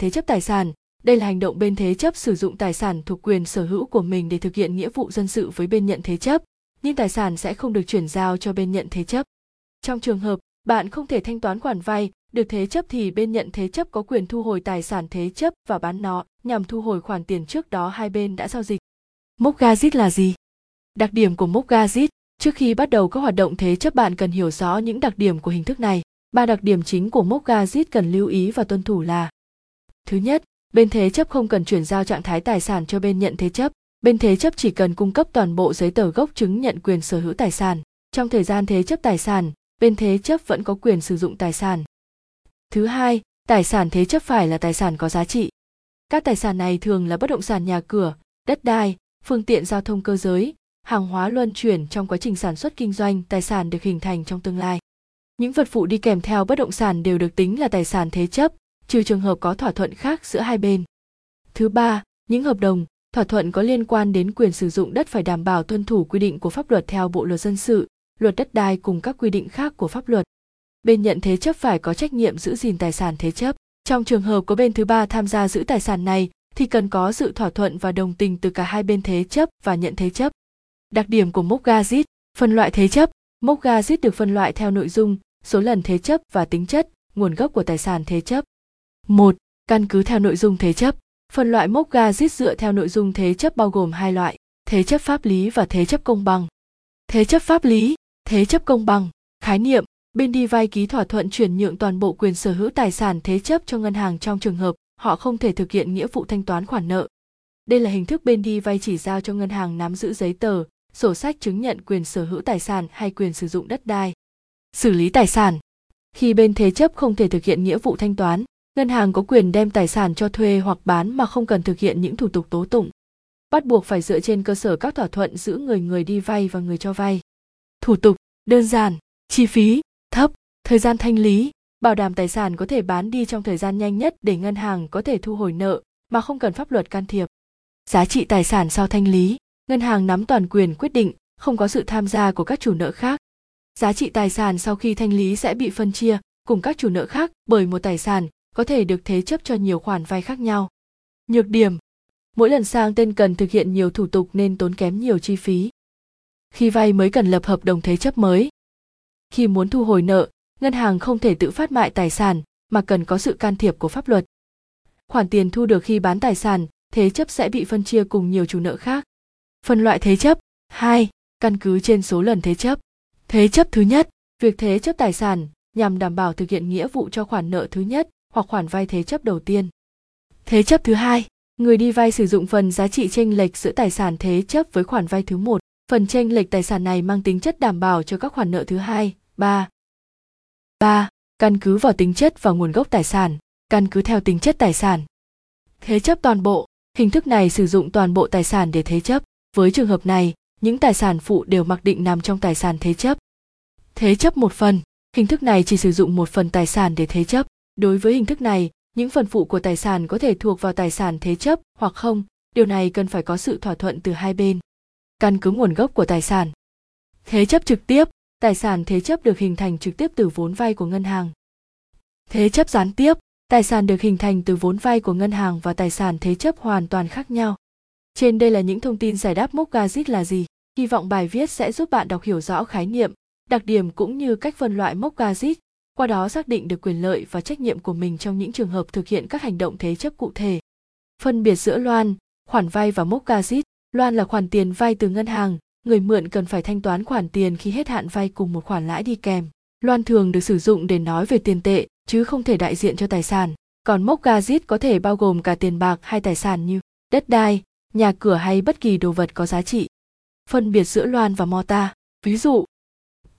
thế chấp tài sản đây là hành động bên thế chấp sử dụng tài sản thuộc quyền sở hữu của mình để thực hiện nghĩa vụ dân sự với bên nhận thế chấp, nhưng tài sản sẽ không được chuyển giao cho bên nhận thế chấp trong trường hợp bạn không thể thanh toán khoản vay, được thế chấp thì bên nhận thế chấp có quyền thu hồi tài sản thế chấp và bán nó nhằm thu hồi khoản tiền trước đó hai bên đã giao dịch. mốc gazit là gì? Đặc điểm của mốc gazit Trước khi bắt đầu các hoạt động thế chấp, bạn cần hiểu rõ những đặc điểm của hình thức này. Ba đặc điểm chính của mốc gazit cần lưu ý và tuân thủ là Thứ nhất, bên thế chấp không cần chuyển giao trạng thái tài sản cho bên nhận thế chấp. Bên thế chấp chỉ cần cung cấp toàn bộ giấy tờ gốc chứng nhận quyền sở hữu tài sản. Trong thời gian thế chấp tài sản, bên thế chấp vẫn có quyền sử dụng tài sản. Thứ hai, tài sản thế chấp phải là tài sản có giá trị. Các tài sản này thường là bất động sản nhà cửa, đất đai, phương tiện giao thông cơ giới, hàng hóa luân chuyển trong quá trình sản xuất kinh doanh, tài sản được hình thành trong tương lai. Những vật phụ đi kèm theo bất động sản đều được tính là tài sản thế chấp, trừ trường hợp có thỏa thuận khác giữa hai bên. Thứ ba, những hợp đồng, thỏa thuận có liên quan đến quyền sử dụng đất phải đảm bảo tuân thủ quy định của pháp luật theo Bộ luật dân sự, luật đất đai cùng các quy định khác của pháp luật. Bên nhận thế chấp phải có trách nhiệm giữ gìn tài sản thế chấp. Trong trường hợp có bên thứ ba tham gia giữ tài sản này thì cần có sự thỏa thuận và đồng tình từ cả hai bên thế chấp và nhận thế chấp. Đặc điểm của mốc gazit phân loại thế chấp. mốc gazit được phân loại theo nội dung, số lần thế chấp và tính chất, nguồn gốc của tài sản thế chấp. 1. Căn cứ theo nội dung thế chấp. Phân loại mốc ga giết dựa theo nội dung thế chấp bao gồm hai loại, thế chấp pháp lý và thế chấp công bằng. Thế chấp pháp lý, thế chấp công bằng, khái niệm, bên đi vay ký thỏa thuận chuyển nhượng toàn bộ quyền sở hữu tài sản thế chấp cho ngân hàng trong trường hợp họ không thể thực hiện nghĩa vụ thanh toán khoản nợ. Đây là hình thức bên đi vay chỉ giao cho ngân hàng nắm giữ giấy tờ, sổ sách chứng nhận quyền sở hữu tài sản hay quyền sử dụng đất đai. Xử lý tài sản. Khi bên thế chấp không thể thực hiện nghĩa vụ thanh toán, ngân hàng có quyền đem tài sản cho thuê hoặc bán mà không cần thực hiện những thủ tục tố tụng. Bắt buộc phải dựa trên cơ sở các thỏa thuận giữa người người đi vay và người cho vay. Thủ tục đơn giản, chi phí thấp, thời gian thanh lý, bảo đảm tài sản có thể bán đi trong thời gian nhanh nhất để ngân hàng có thể thu hồi nợ mà không cần pháp luật can thiệp. Giá trị tài sản sau thanh lý, ngân hàng nắm toàn quyền quyết định, không có sự tham gia của các chủ nợ khác. Giá trị tài sản sau khi thanh lý sẽ bị phân chia cùng các chủ nợ khác bởi một tài sản có thể được thế chấp cho nhiều khoản vay khác nhau. Nhược điểm Mỗi lần sang tên cần thực hiện nhiều thủ tục nên tốn kém nhiều chi phí. Khi vay mới cần lập hợp đồng thế chấp mới. Khi muốn thu hồi nợ, ngân hàng không thể tự phát mại tài sản mà cần có sự can thiệp của pháp luật. Khoản tiền thu được khi bán tài sản, thế chấp sẽ bị phân chia cùng nhiều chủ nợ khác. Phân loại thế chấp 2. Căn cứ trên số lần thế chấp. Thế chấp thứ nhất, việc thế chấp tài sản nhằm đảm bảo thực hiện nghĩa vụ cho khoản nợ thứ nhất hoặc khoản vay thế chấp đầu tiên. Thế chấp thứ hai, người đi vay sử dụng phần giá trị chênh lệch giữa tài sản thế chấp với khoản vay thứ một. Phần chênh lệch tài sản này mang tính chất đảm bảo cho các khoản nợ thứ hai, ba. ba Căn cứ vào tính chất và nguồn gốc tài sản, căn cứ theo tính chất tài sản. Thế chấp toàn bộ, hình thức này sử dụng toàn bộ tài sản để thế chấp. Với trường hợp này, những tài sản phụ đều mặc định nằm trong tài sản thế chấp. Thế chấp một phần, hình thức này chỉ sử dụng một phần tài sản để thế chấp. Đối với hình thức này, những phần phụ của tài sản có thể thuộc vào tài sản thế chấp hoặc không, điều này cần phải có sự thỏa thuận từ hai bên. Căn cứ nguồn gốc của tài sản. Thế chấp trực tiếp, tài sản thế chấp được hình thành trực tiếp từ vốn vay của ngân hàng. Thế chấp gián tiếp, tài sản được hình thành từ vốn vay của ngân hàng và tài sản thế chấp hoàn toàn khác nhau. Trên đây là những thông tin giải đáp mốc gazit là gì. Hy vọng bài viết sẽ giúp bạn đọc hiểu rõ khái niệm, đặc điểm cũng như cách phân loại mốc gazit qua đó xác định được quyền lợi và trách nhiệm của mình trong những trường hợp thực hiện các hành động thế chấp cụ thể. Phân biệt giữa loan, khoản vay và mốc gazit. Loan là khoản tiền vay từ ngân hàng, người mượn cần phải thanh toán khoản tiền khi hết hạn vay cùng một khoản lãi đi kèm. Loan thường được sử dụng để nói về tiền tệ, chứ không thể đại diện cho tài sản. Còn mốc gazit có thể bao gồm cả tiền bạc hay tài sản như đất đai, nhà cửa hay bất kỳ đồ vật có giá trị. Phân biệt giữa Loan và Mota. Ví dụ,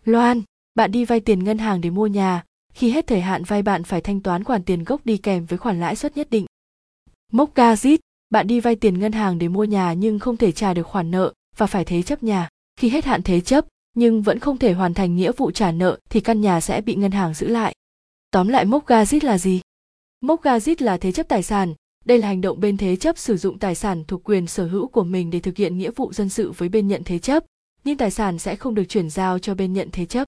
Loan, bạn đi vay tiền ngân hàng để mua nhà, khi hết thời hạn vay bạn phải thanh toán khoản tiền gốc đi kèm với khoản lãi suất nhất định. Mốc gazit bạn đi vay tiền ngân hàng để mua nhà nhưng không thể trả được khoản nợ và phải thế chấp nhà. Khi hết hạn thế chấp nhưng vẫn không thể hoàn thành nghĩa vụ trả nợ thì căn nhà sẽ bị ngân hàng giữ lại. Tóm lại mốc gazit là gì? Mốc gazit là thế chấp tài sản, đây là hành động bên thế chấp sử dụng tài sản thuộc quyền sở hữu của mình để thực hiện nghĩa vụ dân sự với bên nhận thế chấp, nhưng tài sản sẽ không được chuyển giao cho bên nhận thế chấp.